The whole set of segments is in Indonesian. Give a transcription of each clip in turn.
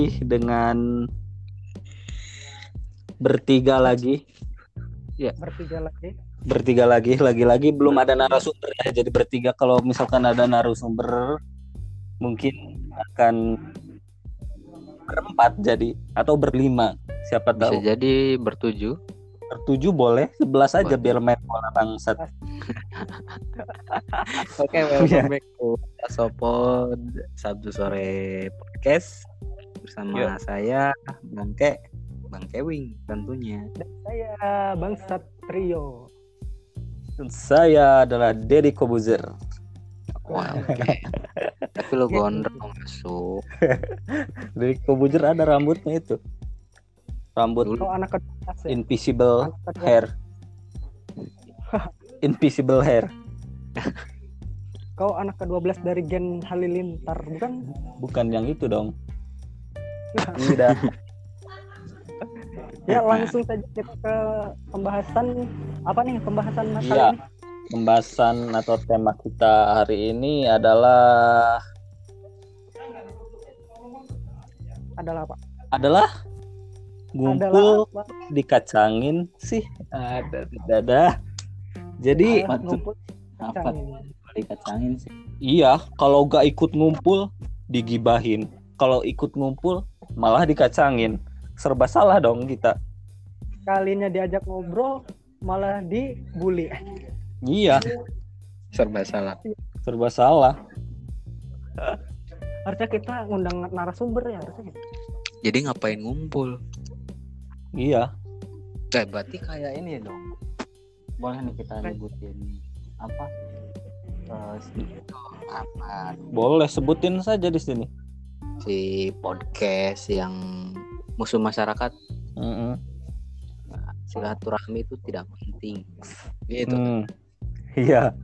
dengan bertiga lagi. Bertiga lagi. Bertiga lagi lagi-lagi belum ada narasumber ya. Jadi bertiga kalau misalkan ada narasumber mungkin akan berempat jadi atau berlima. Siapa Bisa tahu. jadi bertujuh. bertujuh boleh sebelas aja Boleh. biar main bola bangsat. Oke, welcome back to Sopod Sabtu sore podcast bersama Yuk. saya Bangke, Bang Kewing tentunya. dan saya Bang Satrio Dan saya adalah Deddy Kobuzer Wah, oke. Tapi lo gondrong masuk. Deddy Kobuzer ada rambutnya itu rambut Dulu kau anak kedua ya? invisible Anak hair invisible hair kau anak ke-12 dari Gen Halilintar bukan bukan yang itu dong tidak ya langsung saja kita ke pembahasan apa nih pembahasan kali Iya. ini pembahasan atau tema kita hari ini adalah adalah apa? Adalah ngumpul adalah apa? dikacangin sih. Ada tidak ada jadi Adalah Apa ngumpul dikacangin. Sih? iya kalau gak ikut ngumpul digibahin. Kalau ikut ngumpul malah dikacangin. Serba salah dong kita. Kalinya diajak ngobrol malah dibully. Iya. Serba salah. serba salah. Harusnya kita ngundang narasumber ya harusnya Jadi ngapain ngumpul? iya. Eh, berarti kayak ini dong. Boleh nih kita nyebutin apa? Eh, si- apa? Boleh sebutin saja di sini si podcast yang musuh masyarakat. Mm-mm. silaturahmi itu tidak penting. Gitu. Hmm. iya.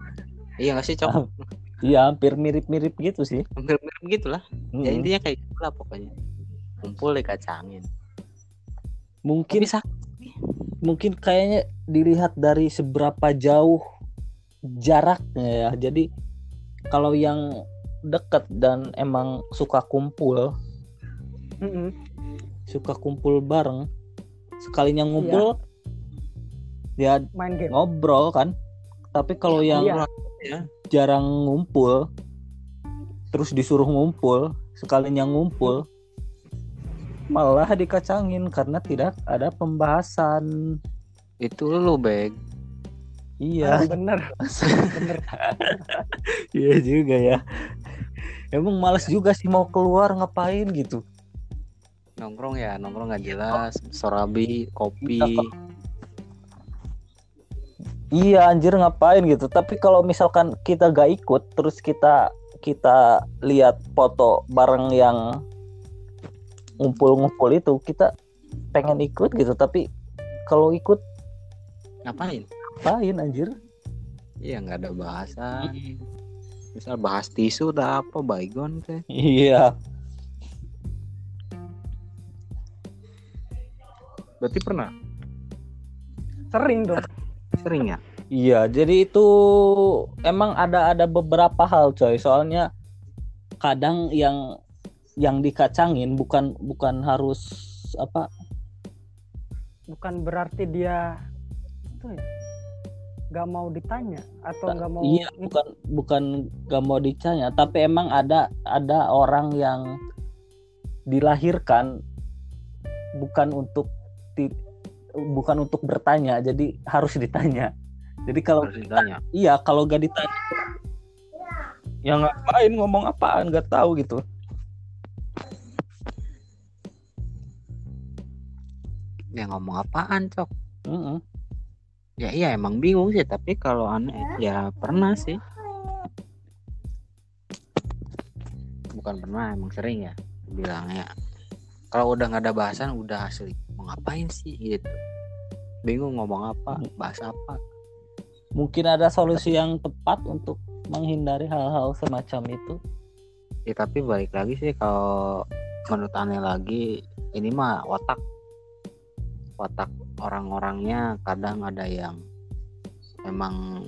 Iya nggak sih cok? Iya hampir mirip-mirip gitu sih. Hampir mirip gitulah ya Mm-mm. intinya kayak gitu lah pokoknya. Kumpul dikacangin mungkin bisa mungkin kayaknya dilihat dari seberapa jauh jaraknya ya. Jadi kalau yang dekat dan emang suka kumpul, Mm-mm. suka kumpul bareng, sekalinya ngumpul ya main game ngobrol kan. Tapi kalau yang Iya. ya jarang ngumpul terus disuruh ngumpul, sekalinya ngumpul malah dikacangin karena tidak ada pembahasan. itu lu beg Iya. Ah, bener bener Iya juga ya. Emang males juga sih mau keluar ngapain gitu. nongkrong ya nongkrong nggak jelas sorabi kopi Iya, Iya anjir ngapain gitu. Tapi kalau misalkan kita gak ikut, terus kita kita lihat foto bareng yang ngumpul-ngumpul itu, kita pengen ikut gitu. Tapi kalau ikut ngapain ngapain anjir? iya nggak ada bahasan misal bahas tisu atau apa baygon teh. Iya. berarti pernah? Sering dong. Sering ya? Iya, jadi itu emang ada ada beberapa hal coy. Soalnya kadang yang yang dikacangin bukan bukan harus apa? Bukan berarti dia itu ya nggak mau ditanya atau nggak mau iya bukan bukan gak mau dicanya tapi emang ada ada orang yang dilahirkan bukan untuk ti- bukan untuk bertanya jadi harus ditanya. Jadi kalau harus ditanya. iya kalau gak ditanya ya ngapain ngomong apaan gak tahu gitu. Ya ngomong apaan cok? Mm-mm. Ya iya emang bingung sih tapi kalau aneh ya pernah sih. Bukan pernah emang sering ya bilangnya. Kalau udah nggak ada bahasan udah asli. Mau ngapain sih gitu. Bingung ngomong apa bahas apa. Mungkin ada solusi yang tepat untuk menghindari hal-hal semacam itu? Ya tapi balik lagi sih kalau menurut aneh lagi ini mah otak. Otak orang-orangnya kadang ada yang emang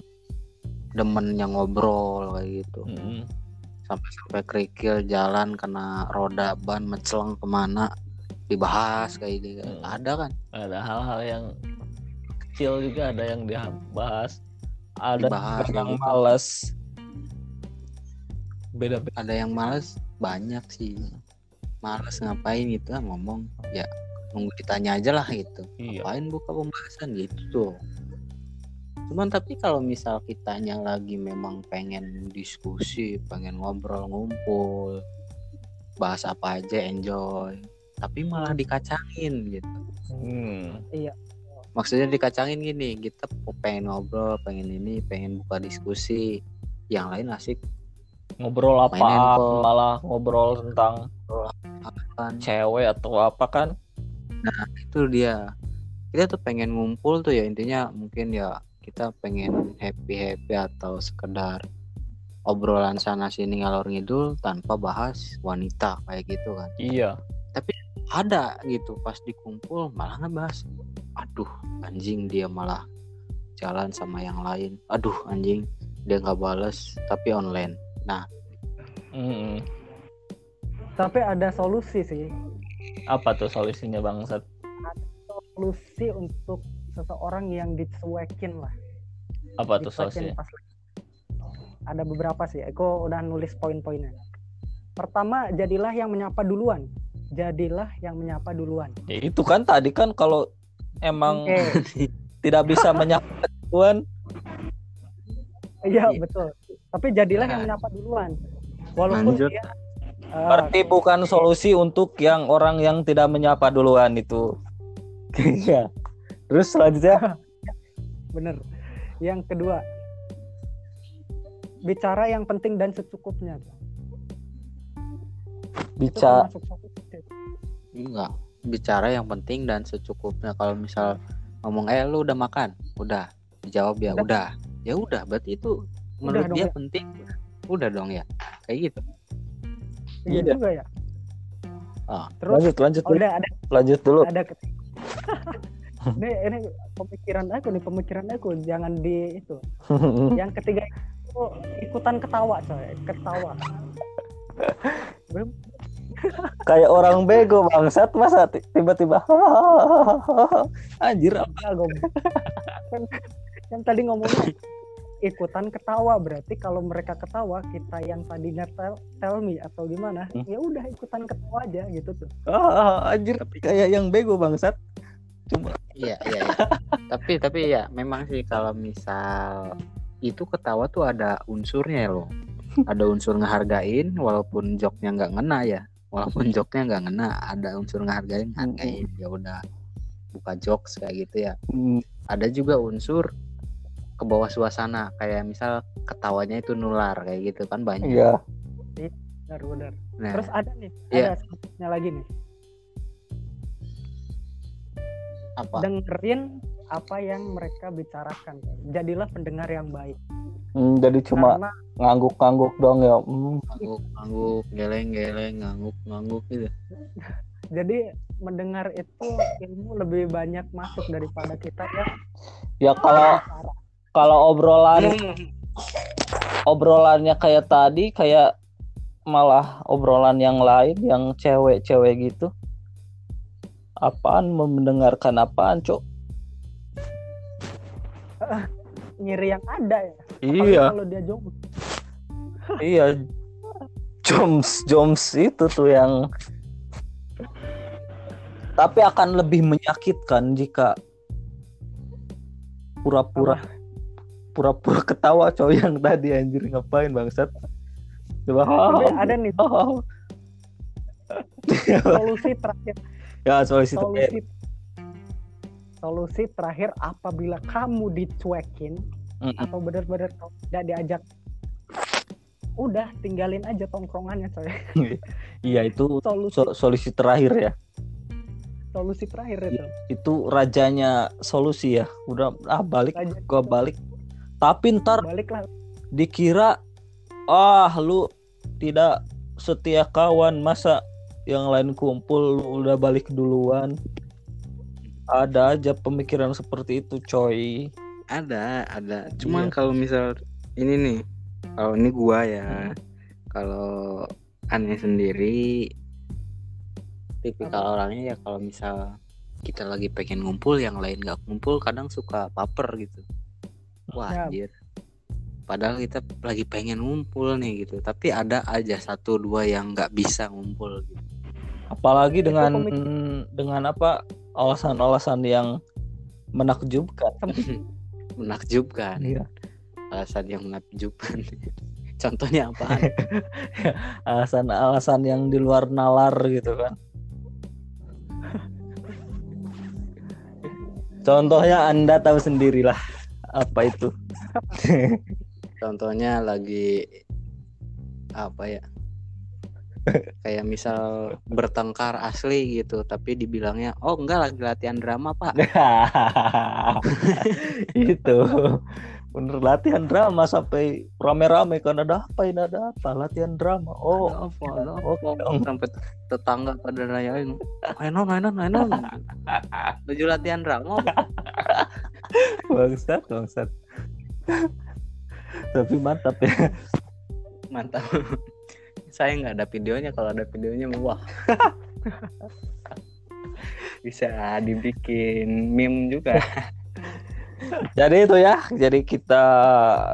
demen yang ngobrol kayak gitu. Mm-mm. sampai-sampai kerikil jalan kena roda ban meceleng ke mana dibahas kayak gitu. Hmm. ada kan? Ada hal-hal yang kecil juga ada yang dibahas. Ada Dibahas, yang gitu. malas beda beda ada yang males? Banyak sih. Males ngapain gitu ah, ngomong. Ya nunggu ditanya aja lah gitu. Iya. Ngapain buka pembahasan gitu? Tuh cuman tapi kalau misal kitanya lagi memang pengen diskusi pengen ngobrol ngumpul bahas apa aja enjoy tapi malah dikacangin gitu. Hmm. maksudnya dikacangin gini kita pengen ngobrol pengen ini pengen buka diskusi. Yang lain asik. Ngobrol apa malah ngobrol tentang kan cewek atau apa kan itu dia. Kita tuh pengen ngumpul tuh ya intinya mungkin ya kita pengen happy happy atau sekedar obrolan sana sini ngalor ngidul tanpa bahas wanita kayak gitu kan. Iya. Ada gitu pas dikumpul malah ngebahas aduh anjing dia malah jalan sama yang lain. Aduh anjing dia nggak bales tapi online. Mm-mm. Tapi ada solusi sih. Apa tuh solusinya bangsat Solusi untuk seseorang yang dicuekin lah. apa tuh solusinya pas ada beberapa sih. Aku udah nulis poin-poinnya. Pertama, jadilah yang menyapa duluan. Jadilah yang menyapa duluan. ya, itu kan tadi kan kalau emang Oke, tidak bisa menyapa duluan iya betul. Tapi jadilah yang Nah. menyapa duluan. Walaupun Lanjut. dia berarti bukan solusi untuk yang orang yang tidak menyapa duluan itu. Iya. terus selanjutnya? Bener. Yang kedua, bicara yang penting dan secukupnya. Bicara enggak. Bicara yang penting dan secukupnya. Kalau misal ngomong eh lu udah makan? Udah. Dijawab ya Udah. udah. Ya udah. Berarti itu menurut dong dia ya. penting. Udah dong ya. Kayak gitu Iya Iya. juga ya. Ah. Terus lanjut lanjut oh, udah ada lanjut dulu ada ini ini pemikiran aku nih pemikiran aku jangan di itu yang ketiga itu ikutan ketawa coy ketawa kayak orang bego bangsat masa ti- tiba-tiba anjir apa ada goblok. kan, kan tadi ngomongnya ikutan ketawa. Berarti kalau mereka ketawa kita yang tadinya tell, tell me atau gimana Hmm. ya udah ikutan ketawa aja gitu tuh. Ah, anjir kayak yang bego bangsat. Cuma iya iya iya. tapi tapi ya memang sih kalau misal itu ketawa tuh ada unsurnya loh. Ada unsur ngehargain walaupun joknya nggak ngena ya. Walaupun joknya nggak ngena ada unsur ngehargain hargain ya udah buka jokes kayak gitu ya. Hmm, ada juga unsur ke bawah suasana. Kayak misal ketawanya itu nular kayak gitu kan banyak. Iya. Benar benar. Nah. Terus ada nih Iya. ada selanjutnya lagi nih. Apa? Dengerin apa yang mereka bicarakan. Jadilah pendengar yang baik. Hmm, jadi cuma karena ngangguk-ngangguk dong ya Hmm, ngangguk ngangguk geleng geleng ngangguk ngangguk gitu. Jadi mendengar itu ilmu lebih banyak masuk daripada kita ya. Ya kalau kalau obrolan obrolannya kayak tadi kayak malah obrolan yang lain yang cewek-cewek gitu. Apaan? Mendengarkan apaan cok nyiri yang ada ya? Iya. Kalau dia jomblo. Iya. Joms joms itu tuh yang tapi akan lebih menyakitkan jika pura-pura pura-pura ketawa cowok yang tadi anjir ngapain bangsat? Coba. Tapi ada nih solusi terakhir. Ya solusi solusi. Solusi terakhir apabila kamu dicuekin Mm-mm. atau benar-benar tidak diajak udah tinggalin aja tongkrongannya coy. Iya itu solusi. so- solusi terakhir ya. Solusi terakhir itu. Itu rajanya solusi ya. Udah ah balik Aja gua balik tapi ntar baliklah. dikira ah lu tidak setia kawan masa yang lain kumpul lu udah balik duluan? Ada aja pemikiran seperti itu coy. Ada ada. Cuman Iya. kalau misal ini nih kalau ini gua ya Hmm. kalau aneh sendiri tipikal orangnya ya kalau misal kita lagi pengen ngumpul yang lain nggak ngumpul kadang suka baper gitu wah Ya. anjir. Padahal kita lagi pengen ngumpul nih gitu. Tapi ada aja satu dua yang nggak bisa ngumpul gitu. Apalagi dengan dengan apa alasan-alasan yang menakjubkan. Menakjubkan. Iya. alasan yang menakjubkan. Contohnya apa? Alasan-alasan yang di luar nalar gitu kan. Contohnya anda tahu sendirilah apa itu? Contohnya lagi apa ya? Kayak misal bertengkar asli gitu tapi dibilangnya oh enggak lagi latihan drama pak. Itu. Bener latihan drama sampai rame-rame kan ada apa ini ada apa? Latihan drama. Oh. Ada apa, ada apa? dong. sampai tetangga pada rayain Ainon Ainon Ainon baju latihan drama. Pak." Bangsat bangsat. Tapi mantap ya. Mantap. Saya nggak ada videonya kalau ada videonya wah. Bisa dibikin meme juga. Jadi itu ya jadi kita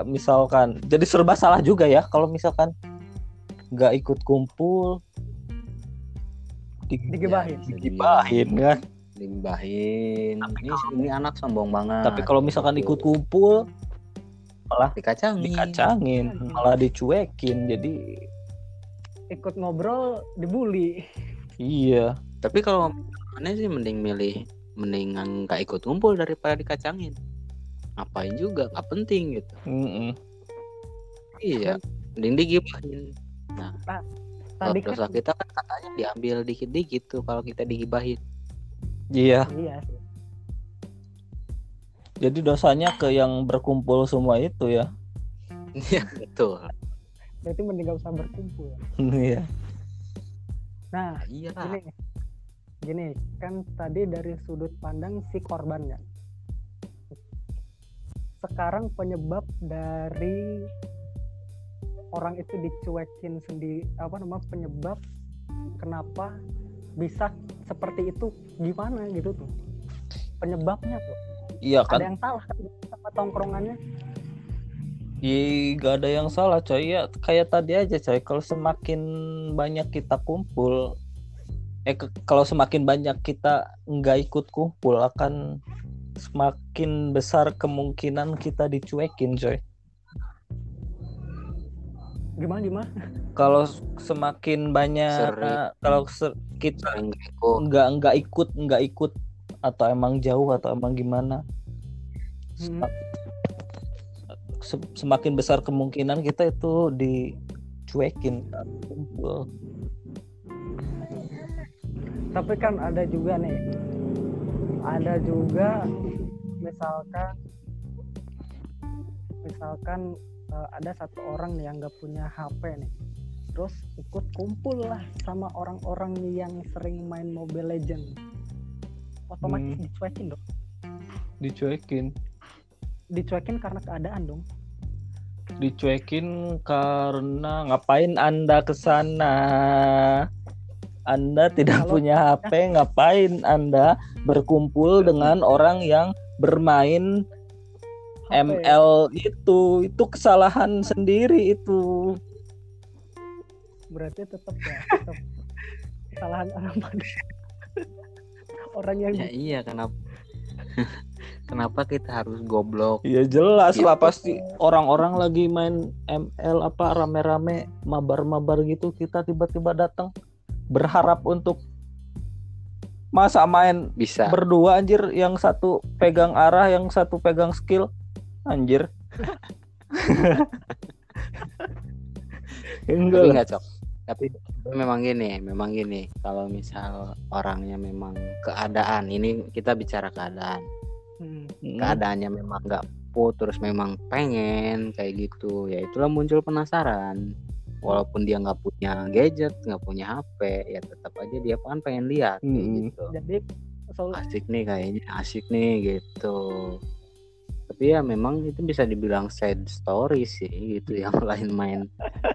misalkan jadi serba salah juga ya kalau misalkan nggak ikut kumpul di- Digibahin. digibahin kan digibahin ini, ini anak sombong banget. Tapi kalau misalkan ikut kumpul dikacangin. dikacangin malah dicuekin jadi ikut ngobrol dibully. Iya. Tapi kalau aneh sih mending milih mendingan nggak ikut kumpul daripada dikacangin. Ngapain juga? Nggak penting gitu. Mm-mm. iya. Mending digibahin. Tadi kalau kan dosa kita kan katanya diambil dikit-dikit tuh kalau kita digibahin iya. Iya sih. Jadi dosanya ke yang berkumpul semua itu ya? Iya betul. Berarti mending gak usah berkumpul iya. Nah iya. gini. Gini kan tadi dari sudut pandang si korbannya sekarang penyebab dari orang itu dicuekin sendiri apa namanya penyebab kenapa bisa seperti itu gimana gitu tuh? Penyebabnya tuh. Iya ada kan? yang salah kan sama tongkrongannya? Iya, gak ada yang salah coy. Ya kayak tadi aja coy. Kalau semakin banyak kita kumpul eh kalau semakin banyak kita nggak ikut kumpul akan semakin besar kemungkinan kita dicuekin coy gimana gimana kalau semakin banyak Sering. kalau kita nggak ikut nggak ikut nggak ikut atau emang jauh atau emang gimana Hmm. Se- semakin besar kemungkinan kita itu dicuekin kumpul tapi kan ada juga nih ada juga misalkan misalkan eh, ada satu orang nih yang nggak punya HP nih. Terus ikut kumpul lah sama orang-orang yang sering main Mobile Legend otomatis Hmm. dicuekin dong. Dicuekin. Dicuekin karena keadaan dong. Dicuekin karena ngapain anda ke sana? Anda tidak Kalau- punya HP ngapain anda berkumpul dengan orang yang bermain ML itu itu kesalahan sendiri itu. Berarti tetap ya tetap kesalahan orang pada orang yang ya iya kenapa kenapa kita harus goblok? Ya jelas lah Gitu. pasti orang-orang lagi main ML apa rame-rame mabar-mabar gitu kita tiba-tiba datang berharap untuk masa main bisa. berdua anjir yang satu pegang arah yang satu pegang skill anjir. Enggak tapi lah. nggak cok. Tapi memang gini memang gini. Kalau misal orangnya memang keadaan ini kita bicara keadaan. Hmm. Mm, keadaannya memang nggak put terus memang pengen kayak gitu. Ya itulah muncul penasaran. Walaupun dia nggak punya gadget nggak punya HP ya tetap aja dia kan pengen lihat Mm-mm. gitu. Jadi asik nih kayaknya asik nih gitu tapi ya memang itu bisa dibilang sad story sih gitu yang lain main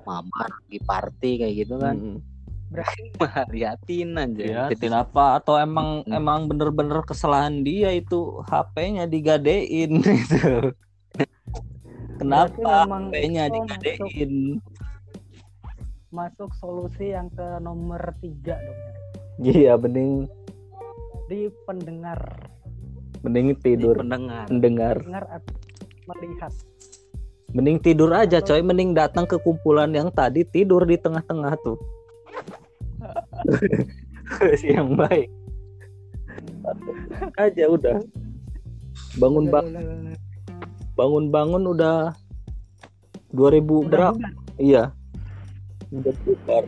mabar di party kayak gitu kan Mm-mm. berarti liatin aja Ya, Ketika- kenapa atau emang Hmm. emang bener-bener kesalahan dia itu HP-nya digadein gitu. Berarti Kenapa HP-nya digadein? masuk solusi yang ke nomor tiga dong Iya, mending di pendengar mending di tidur mendengar. dengar atau melihat Mending tidur aja, coy. Mending datang ke kumpulan yang tadi tidur di tengah-tengah tuh. yang baik. aja udah. Bangun bang, bangun-bangun udah 2000 Udah berapa? bubar. Iya. Udah bubar.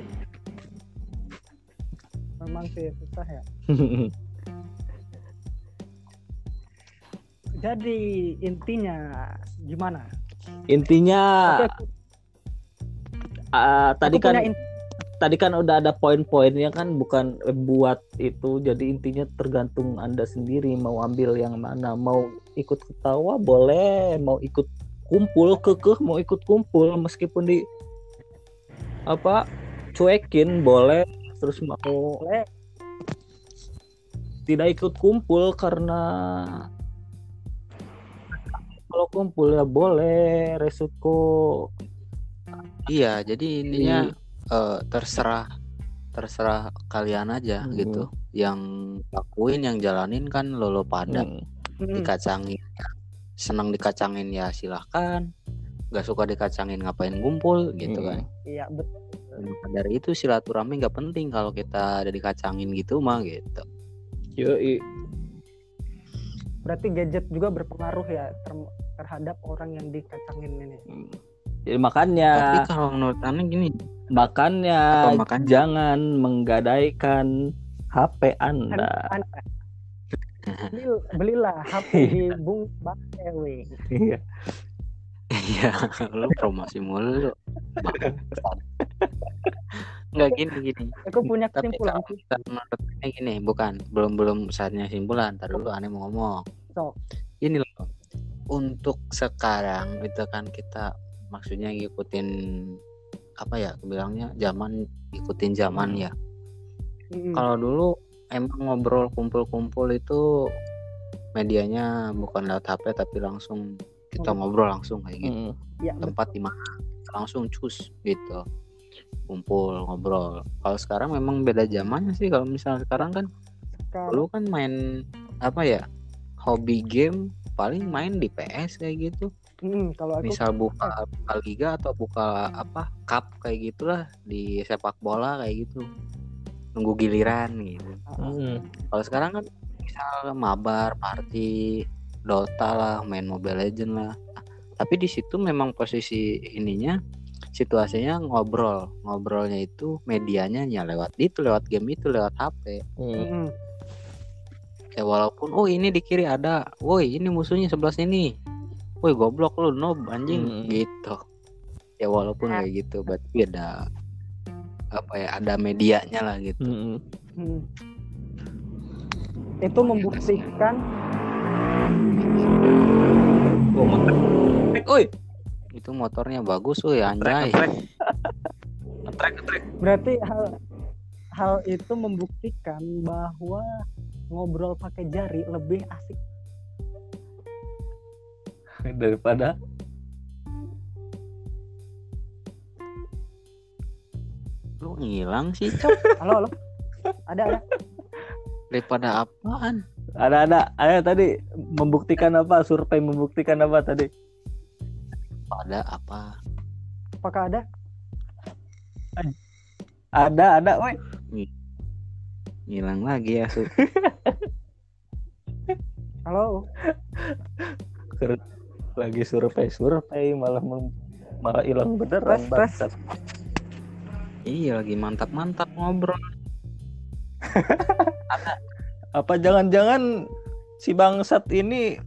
memang sih susah ya jadi intinya gimana? Intinya Tapi aku- ah, tadi kan in- tadi kan udah ada poin-poinnya kan bukan buat itu. Jadi intinya tergantung anda sendiri mau ambil yang mana. Mau ikut ketawa boleh. Mau ikut kumpul kekeh. Mau ikut kumpul meskipun di apa cuekin boleh. Terus mau boleh. Tidak ikut kumpul karena kalau kumpul ya boleh resiko iya jadi intinya Iya. eh, terserah terserah kalian aja Hmm. gitu yang lakuin yang jalanin kan lolo pada Hmm. Mm-mm. dikacangin senang dikacangin ya silahkan nggak suka dikacangin ngapain ngumpul gitu Hmm. kan iya betul dari itu silaturahmi nggak penting kalau kita ada dikacangin gitu mah gitu Yoi. berarti gadget juga berpengaruh ya terhadap orang yang dikacangin ini Jadi makanya tapi kalau menurut aneh gini Makanya, Apa makanya? jangan menggadaikan HP Anda. Anda- Beli- belilah HP di Bung Bang Ewe Iya. Iya, lu promosi mulu lu. Bangsat. Nggak gini gini. aku punya Tapi kesimpulan kalau kita menurut gini, bukan belum belum saatnya simpulan. Ntar dulu aneh mau ngomong. Sok. Ini loh. Untuk sekarang itu kan kita maksudnya ngikutin apa ya bilangnya zaman ikutin zaman ya. Mm-mm. Kalau dulu emang ngobrol kumpul-kumpul itu medianya bukan lewat HP tapi langsung kita ngobrol langsung kayak gitu. Mm. ya betul. tempat di mana langsung cus gitu kumpul ngobrol kalau sekarang memang beda zamannya sih kalau misalnya sekarang kan Sekarang- dulu kan main apa ya hobi game paling main di PS kayak gitu. Mm, kalau aku misal buka, buka liga atau buka apa cup kayak gitulah di sepak bola kayak gitu. Nunggu giliran gitu. Mm. kalau sekarang kan misal mabar party Dota lah main Mobile Legend lah. Tapi di situ memang posisi ininya situasinya ngobrol. Ngobrolnya itu medianya ya lewat itu lewat game itu lewat HP Mm. Ya walaupun oh ini di kiri ada woi ini musuhnya sebelah sini woi goblok lu noob anjing Hmm. gitu ya walaupun kayak gitu berarti ada apa ya ada medianya lah gitu Mm. Mm. itu membuktikan Oh, motor. Oi, itu motornya bagus woi anjay ngetrek ngetrek. berarti hal hal itu membuktikan bahwa ngobrol pakai jari lebih asik daripada lu ngilang sih cok halo halo ada ada daripada apaan ada ada. Ayo tadi membuktikan apa? Survei membuktikan apa tadi? pada apa apakah ada Ada ada. Woi. Ngilang lagi ya su. Halo. Lagi survei survei malah mem- malah hilang beneran. Tes, tes. bangsat. iya lagi mantap mantap ngobrol Apa jangan-jangan si bangsat ini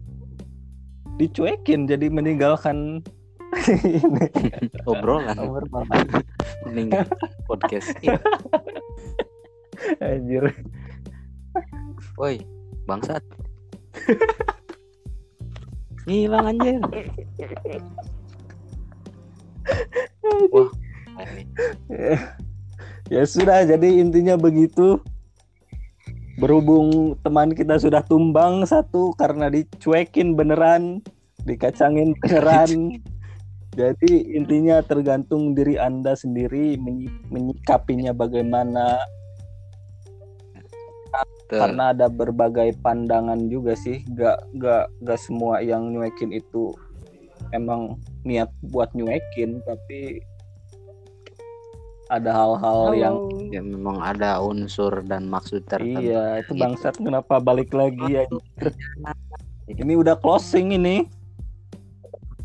dicuekin jadi meninggalkan ini? Obrolan. Meninggal podcast ini Anjir. woi bangsat. Hilang anjir. Wah ya sudah jadi intinya begitu. Berhubung teman kita sudah tumbang satu karena dicuekin beneran dikacangin beneran. Jadi intinya tergantung diri anda sendiri menyi- menyikapinya bagaimana Betul. karena ada berbagai pandangan juga sih. Gak gak gak semua yang nyuekin itu emang niat buat nyuekin tapi ada hal-hal yang ya memang ada unsur dan maksud tertentu. Iya itu Gitu. bangsat. Kenapa balik lagi ya? Ini udah closing ini.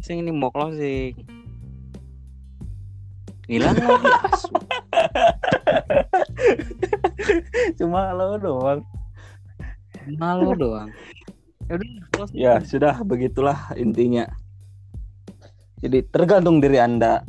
Sing ini mau closing. Hilang lagi asu cuma lo doang. Malu doang. Ya ya sudah begitulah intinya. Jadi tergantung diri anda